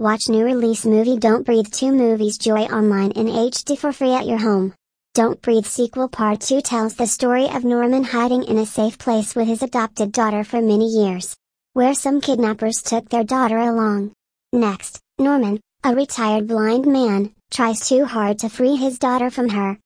Watch new release movie Don't Breathe 2 MoviesJoy online in HD for free at your home. Don't Breathe sequel part 2 tells the story of Norman hiding in a safe place with his adopted daughter for many years. Where some kidnappers took their daughter along. Next, Norman, a retired blind man, tries too hard to free his daughter from her,